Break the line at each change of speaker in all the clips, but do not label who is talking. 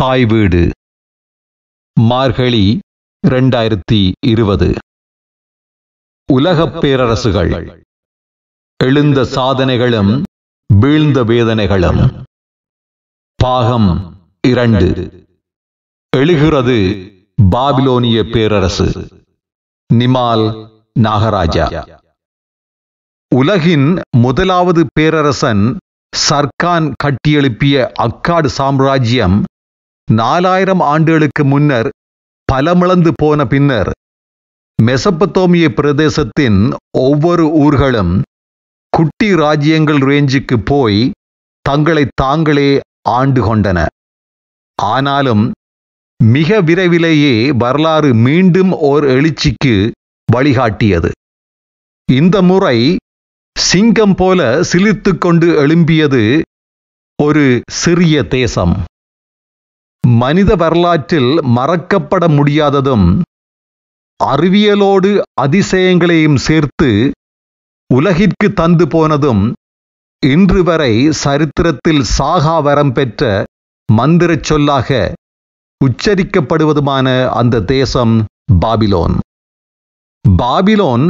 தாய் வீடு. மார்கழி இரண்டாயிரத்தி இருபது. உலகப் பேரரசுகள். எழுந்த சாதனைகளும் வீழ்ந்த வேதனைகளும். பாகம் இரண்டு. எழுகிறது பாபிலோனிய பேரரசு. நிமால் நாகராஜா. உலகின் முதலாவது பேரரசன் சர்கான் கட்டியெழுப்பிய அக்காடு சாம்ராஜ்யம் நாலாயிரம் ஆண்டுகளுக்கு முன்னர் பலமிழந்து போன பின்னர் மெசப்பத்தோமிய பிரதேசத்தின் ஒவ்வொரு ஊர்களும் குட்டி ராஜ்யங்கள் ரேஞ்சுக்கு போய் தங்களை தாங்களே ஆண்டு கொண்டன. ஆனாலும் மிக விரைவிலேயே வரலாறு மீண்டும் ஓர் எழுச்சிக்கு வழிகாட்டியது. இந்த முறை சிங்கம் போல சிலிர்த்து கொண்டு எழும்பியது ஒரு சிறிய தேசம். மனித வரலாற்றில் மறக்கப்பட முடியாததும் அறிவியலோடு அதிசயங்களையும் சேர்த்து உலகிற்கு தந்து போனதும் இன்று வரை சரித்திரத்தில் சாகா வரம் பெற்ற மந்திரச் சொல்லாக உச்சரிக்கப்படுவதுமான அந்த தேசம் பாபிலோன். பாபிலோன்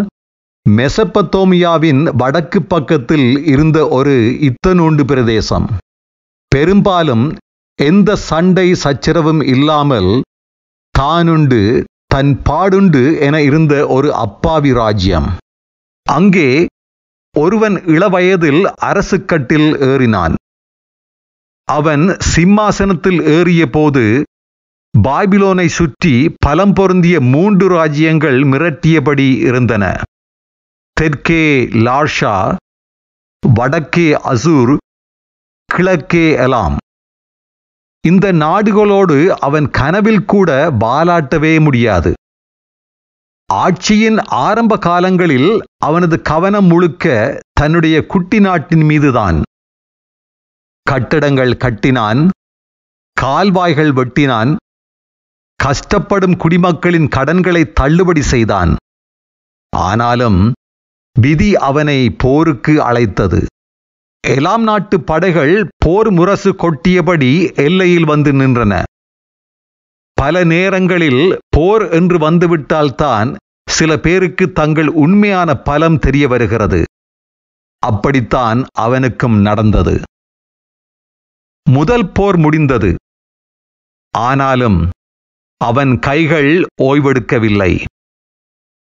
மெசப்பத்தோமியாவின் வடக்கு பக்கத்தில் இருந்த ஒரு இத்தனூண்டு பிரதேசம். பெரும்பாலும் எந்த சண்டை சச்சரவும் இல்லாமல் தானுண்டு தன் பாடுண்டு என இருந்த ஒரு அப்பாவி ராஜ்யம். அங்கே ஒருவன் இளவயதில் அரசு கட்டில் ஏறினான். அவன் சிம்மாசனத்தில் ஏறிய போது பாபிலோனை சுற்றி பலம் பொருந்திய மூன்று ராஜ்யங்கள் மிரட்டியபடி இருந்தன. தெற்கே லாஷா வடக்கே அசூர் கிழக்கே எலாம். இந்த நாடுகளோடு அவன் கனவில் கூட பாலாட்டவே முடியாது. ஆட்சியின் ஆரம்ப காலங்களில் அவனது கவனம் முழுக்க தன்னுடைய குட்டி நாட்டின் மீதுதான். கட்டடங்கள் கட்டினான் கால்வாய்கள் வெட்டினான் கஷ்டப்படும் குடிமக்களின் கடன்களை தள்ளுபடி செய்தான். ஆனாலும் விதி அவனை போருக்கு அழைத்தது. எலாம் நாட்டு படைகள் போர் முரசு கொட்டியபடி எல்லையில் வந்து நின்றன. பல நேரங்களில் போர் என்று வந்துவிட்டால்தான் சில பேருக்கு தங்கள் உண்மையான பலம் தெரிய வருகிறது. அப்படித்தான் அவனுக்கும் நடந்தது. முதல் போர் முடிந்தது. ஆனாலும் அவன் கைகள் ஓய்வெடுக்கவில்லை.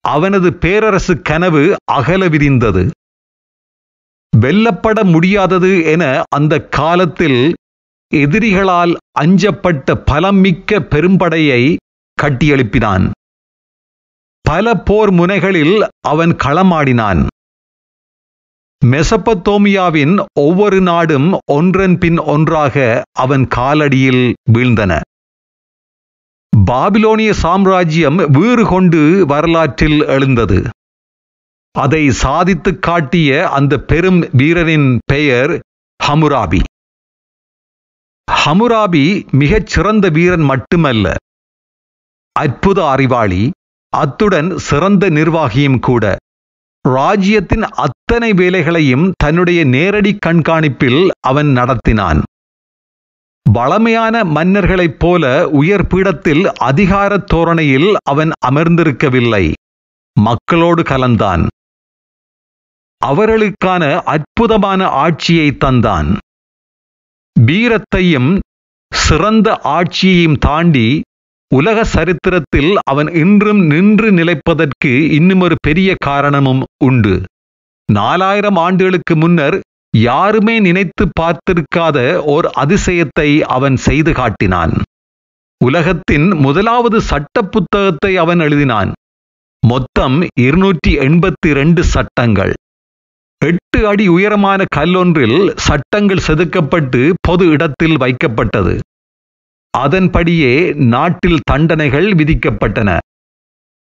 அவனது பேரரசு கனவு அகல விரிந்தது. வெல்லப்பட முடியாதது என அந்த காலத்தில் எதிரிகளால் அஞ்சப்பட்ட பலமிக்க பெரும்படையை கட்டியெழுப்பினான். பல போர் முனைகளில் அவன் களமாடினான். மெசப்பத்தோமியாவின் ஒவ்வொரு நாடும் ஒன்றன் பின் ஒன்றாக அவன் காலடியில் வீழ்ந்தன. பாபிலோனிய சாம்ராஜ்யம் வீறு கொண்டு வரலாற்றில் எழுந்தது. அதை சாதித்து காட்டிய அந்த பெரும் வீரரின் பெயர் ஹமுராபி. ஹமுராபி மிகச் சிறந்த வீரன் மட்டுமல்ல அற்புத அறிவாளி அத்துடன் சிறந்த நிர்வாகியும் கூட. ராஜ்யத்தின் அத்தனை வேலைகளையும் தன்னுடைய நேரடி கண்காணிப்பில் அவன் நடத்தினான். வளமையான மன்னர்களைப் போல உயர் பீடத்தில் அதிகாரத் தோரணையில் அவன் அமர்ந்திருக்கவில்லை. மக்களோடு கலந்தான். அவர்களுக்கான அற்புதமான ஆட்சியை தந்தான். வீரத்தையும் சிறந்த ஆட்சியையும் தாண்டி உலக சரித்திரத்தில் அவன் இன்றும் நின்று நிலைப்பதற்கு இன்னும் ஒரு பெரிய காரணமும் உண்டு. நாலாயிரம் ஆண்டுகளுக்கு முன்னர் யாருமே நினைத்து பார்த்திருக்காத ஓர் அதிசயத்தை அவன் செய்து காட்டினான். உலகத்தின் முதலாவது சட்ட புத்தகத்தை அவன் எழுதினான். மொத்தம் இருநூற்றி எண்பத்தி ரெண்டு சட்டங்கள். எட்டு அடி உயரமான கல்லொன்றில் சட்டங்கள் செதுக்கப்பட்டு பொது இடத்தில் வைக்கப்பட்டது. அதன்படியே நாட்டில் தண்டனைகள் விதிக்கப்பட்டன.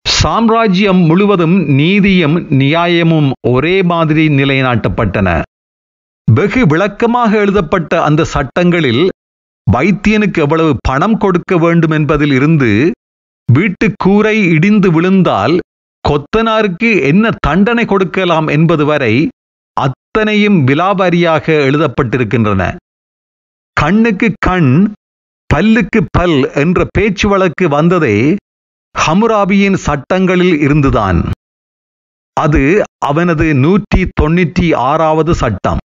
சாம்ராஜ்யம் முழுவதும் நீதியும் நியாயமும் ஒரே மாதிரி நிலைநாட்டப்பட்டன. வெகு விளக்கமாக எழுதப்பட்ட அந்த சட்டங்களில் வைத்தியனுக்கு எவ்வளவு பணம் கொடுக்க வேண்டும் என்பதில் இருந்து வீட்டு கூரை இடிந்து விழுந்தால் கொத்தனாருக்கு என்ன தண்டனை கொடுக்கலாம் என்பது வரை அத்தனையும் விலாவாரியாக எழுதப்பட்டிருக்கின்றன. கண்ணுக்கு கண் பல்லுக்கு பல் என்ற பேச்சு வழக்கு வந்ததே ஹமுராபியின் சட்டங்களில் இருந்துதான். அது அவனது நூற்றி தொண்ணூற்றி ஆறாவது சட்டம்.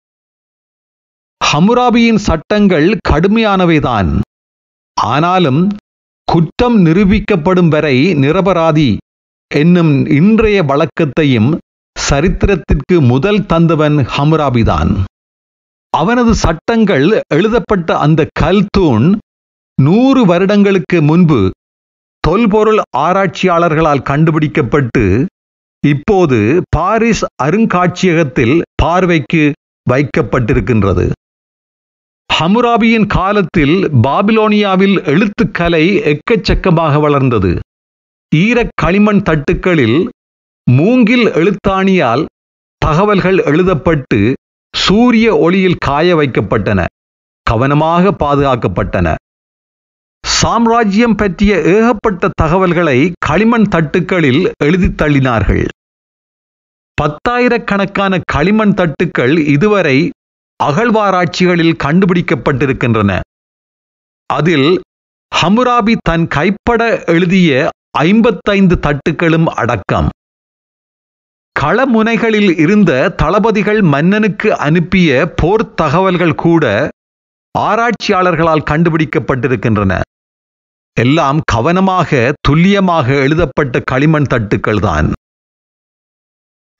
ஹமுராபியின் சட்டங்கள் கடுமையானவைதான். ஆனாலும் குற்றம் நிரூபிக்கப்படும் வரை நிரபராதி என்னும் இன்றைய வழக்கத்தையும் சரித்திரத்திற்கு முதல் தந்தவன் ஹமுராபிதான் அவனது சட்டங்கள் எழுதப்பட்ட அந்த கல் தூண் நூறு வருடங்களுக்கு முன்பு தொல்பொருள் ஆராய்ச்சியாளர்களால் கண்டுபிடிக்கப்பட்டு இப்போது பாரிஸ் அருங்காட்சியகத்தில் பார்வைக்கு வைக்கப்பட்டிருக்கின்றது. ஹமுராபியின் காலத்தில் பாபிலோனியாவில் எழுத்துக்கலை எக்கச்சக்கமாக வளர்ந்தது. ஈரக் களிமண் தட்டுக்களில் மூங்கில் எழுத்தாணியால் தகவல்கள் எழுதப்பட்டு சூரிய ஒளியில் காய வைக்கப்பட்டன கவனமாக பாதுகாக்கப்பட்டன. சாம்ராஜ்யம் பற்றிய ஏகப்பட்ட தகவல்களை களிமண் தட்டுக்களில் எழுதி தள்ளினார்கள். பத்தாயிரக்கணக்கான களிமண் தட்டுக்கள் இதுவரை அகழ்வாராய்ச்சிகளில் கண்டுபிடிக்கப்பட்டிருக்கின்றன. அதில் ஹமுராபி தன் கைப்பட எழுதிய ஐம்பத்தைந்து தட்டுக்களும் அடக்கம். களமுனைகளில் இருந்த தளபதிகள் மன்னனுக்கு அனுப்பிய போர் தகவல்கள் கூட ஆராய்ச்சியாளர்களால் கண்டுபிடிக்கப்பட்டிருக்கின்றன. எல்லாம் கவனமாக துல்லியமாக எழுதப்பட்ட களிமண் தட்டுக்கள் தான்.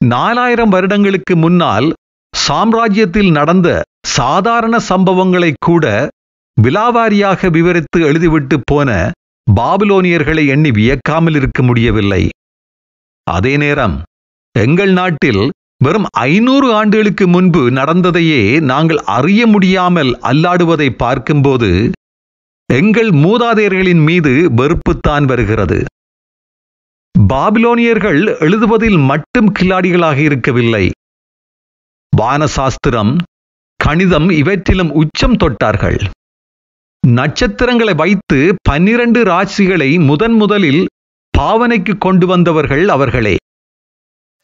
நாலாயிரம் வருடங்களுக்கு முன்னால் சாம்ராஜ்யத்தில் நடந்த சாதாரண சம்பவங்களை கூட விலாவாரியாக விவரித்து எழுதிவிட்டு போன பாபிலோனியர்களை எண்ணி வியக்காமல் இருக்க முடியவில்லை. அதே நேரம் எங்கள் நாட்டில் வெறும் ஐநூறு ஆண்டுகளுக்கு முன்பு நடந்ததையே நாங்கள் அறிய முடியாமல் அல்லாடுவதை பார்க்கும்போது எங்கள் மூதாதையர்களின் மீது வெறுப்புத்தான் வருகிறது. பாபிலோனியர்கள் எழுதுவதில் மட்டும் கில்லாடிகளாக இருக்கவில்லை. வானசாஸ்திரம் கணிதம் இவற்றிலும் உச்சம் தொட்டார்கள். நட்சத்திரங்களை வைத்து பன்னிரண்டு ராசிகளை முதன் முதலில் பாவனைக்கு கொண்டு வந்தவர்கள் அவர்களே.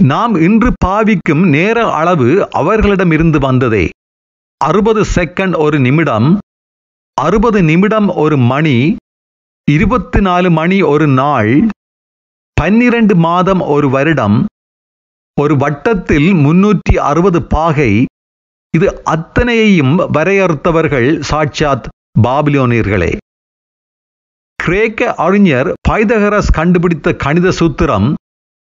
நாம் இன்று பாவிக்கும் நேர அளவு அவர்களிடமிருந்து வந்ததே. அறுபது செகண்ட் ஒரு நிமிடம் அறுபது நிமிடம் ஒரு மணி இருபத்தி நாலு மணி ஒரு நாள் பன்னிரண்டு மாதம் ஒரு வருடம் ஒரு வட்டத்தில் முன்னூற்றி அறுபது பாகை இது அத்தனையையும் வரையறுத்தவர்கள் சாட்சாத் பாபிலோனியர்களே. கிரேக்க அறிஞர் பைதகரஸ் கண்டுபிடித்த கணித சூத்திரம்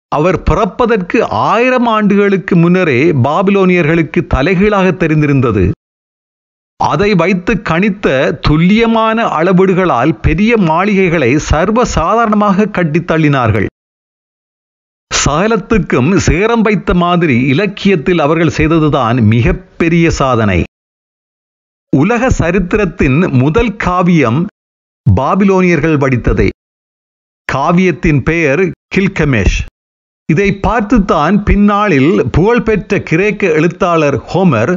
அவர் பிறப்பதற்கு ஆயிரம் ஆண்டுகளுக்கு முன்னரே பாபிலோனியர்களுக்கு தலைகீழாக தெரிந்திருந்தது. அதை வைத்து கணித்த துல்லியமான அளவீடுகளால் பெரிய மாளிகைகளை சர்வ சாதாரணமாக கட்டித்தள்ளினார்கள் சகலத்துக்கும் சேரம் வைத்த மாதிரி இலக்கியத்தில் அவர்கள் செய்ததுதான் மிகப்பெரிய சாதனை. உலக சரித்திரத்தின் முதல் காவியம் பாபிலோனியர்கள் படித்ததே காவியத்தின் பெயர் கில்கமேஷ். இதை பார்த்துத்தான் பின்னாளில் புகழ்பெற்ற கிரேக்க எழுத்தாளர் ஹோமர்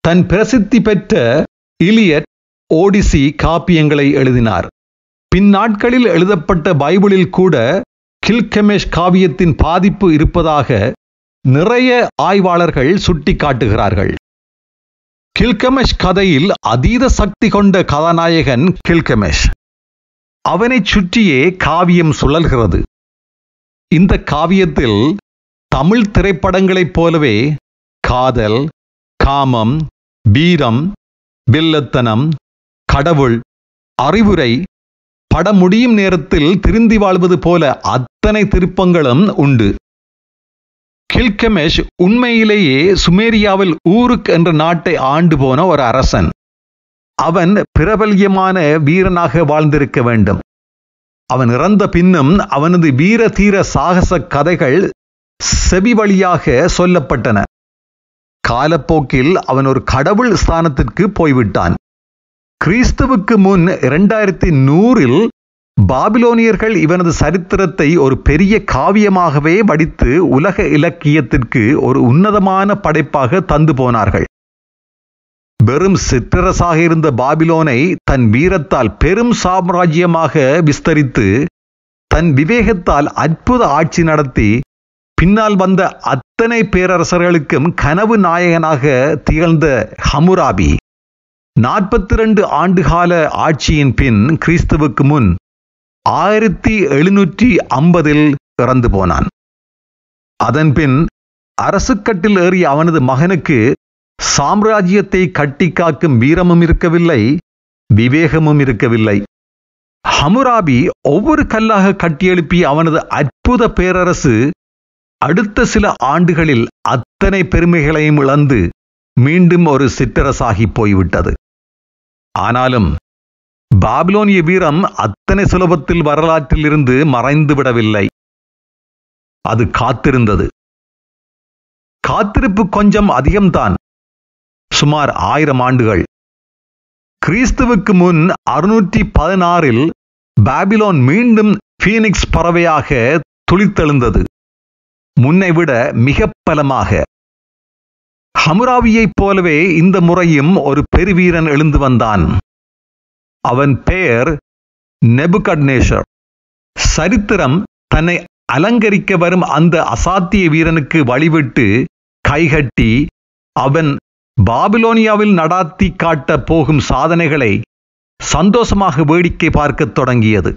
தன் பிரசித்தி பெற்ற இலியட் ஓடிசி காப்பியங்களை எழுதினார். பின்னாட்களில் எழுதப்பட்ட பைபிளில் கூட கில்கமேஷ் காவியத்தின் பாதிப்பு இருப்பதாக நிறைய ஆய்வாளர்கள் சுட்டிக்காட்டுகிறார்கள். கில்கமேஷ் கதையில் அதீத சக்தி கொண்ட கதாநாயகன் கில்கமேஷ். அவனைச் சுற்றியே காவியம் சுழல்கிறது. இந்த காவியத்தில் தமிழ் திரைப்படங்களைப் போலவே காதல் காமம் வீரம் வில்லத்தனம் கடவுள் அறிவுரை பட முடியும் நேரத்தில் திருந்தி வாழ்வது போல அத்தனை திருப்பங்களும் உண்டு. கில்கமேஷ் உண்மையிலேயே சுமேரியாவில் ஊருக் என்ற நாட்டை ஆண்டு போன ஒரு அரசன். அவன் பிரபல்யமான வீரனாக வாழ்ந்திருக்க வேண்டும். அவன் இறந்த பின்னும் அவனது வீர தீர சாகச கதைகள் செவி வழியாக சொல்லப்பட்டன. காலப்போக்கில் அவன் ஒரு கடவுள் ஸ்தானத்திற்கு போய்விட்டான். கிறிஸ்துவுக்கு முன் இரண்டாயிரத்தி நூறில் பாபிலோனியர்கள் இவனது சரித்திரத்தை ஒரு பெரிய காவியமாகவே வடித்து உலக இலக்கியத்திற்கு ஒரு உன்னதமான படைப்பாக தந்து போனார்கள். வெறும் சிற்றரசாக இருந்த பாபிலோனை தன் வீரத்தால் பெரும் சாம்ராஜ்யமாக விஸ்தரித்து தன் விவேகத்தால் அற்புத ஆட்சி நடத்தி பின்னால் வந்த அத்தனை பேரரசர்களுக்கும் கனவு நாயகனாக திகழ்ந்த ஹமுராபி. நாற்பத்தி ரெண்டு ஆண்டுகால ஆட்சியின் பின் கிறிஸ்துவுக்கு முன் ஆயிரத்தி எழுநூற்றி ஐம்பதில் இறந்து போனான். அதன்பின் அரசுக்கட்டில் ஏறிய அவனது மகனுக்கு சாம்ராஜ்யத்தை கட்டி காக்கும் வீரமும் இருக்கவில்லை விவேகமும் இருக்கவில்லை. ஹமுராபி ஒவ்வொரு கல்லாக கட்டியெழுப்பிய அவனது அற்புத பேரரசு அடுத்த சில ஆண்டுகளில் அத்தனை பெருமைகளையும் இழந்து மீண்டும் ஒரு சிற்றரசாகி போய்விட்டது. ஆனாலும் பாபிலோனிய வீரம் அத்தனை சுலபத்தில் வரலாற்றிலிருந்து மறைந்து விடவில்லை. அது காத்திருந்தது. காத்திருப்பு கொஞ்சம் அதிகம்தான். சுமார் ஆயிரம் ஆண்டுகள். கிறிஸ்துவுக்கு முன் அறுநூற்றி பதினாறில் பாபிலோன் மீண்டும் பீனிக்ஸ் பறவையாக துளித்தெழுந்தது. முன்னை விட மிக பலமாக. ஹமுராவியைப் போலவே இந்த முறையும் ஒரு பெருவீரன் எழுந்து வந்தான். அவன் பெயர் நெபுகட்னேஷர் சரித்திரம் தன்னை அலங்கரிக்க வரும் அந்த அசாத்திய வீரனுக்கு வழிவிட்டு கைகட்டி அவன் பாபிலோனியாவில் நடாத்தி காட்ட போகும் சாதனைகளை சந்தோஷமாக வேடிக்கை பார்க்கத் தொடங்கியது.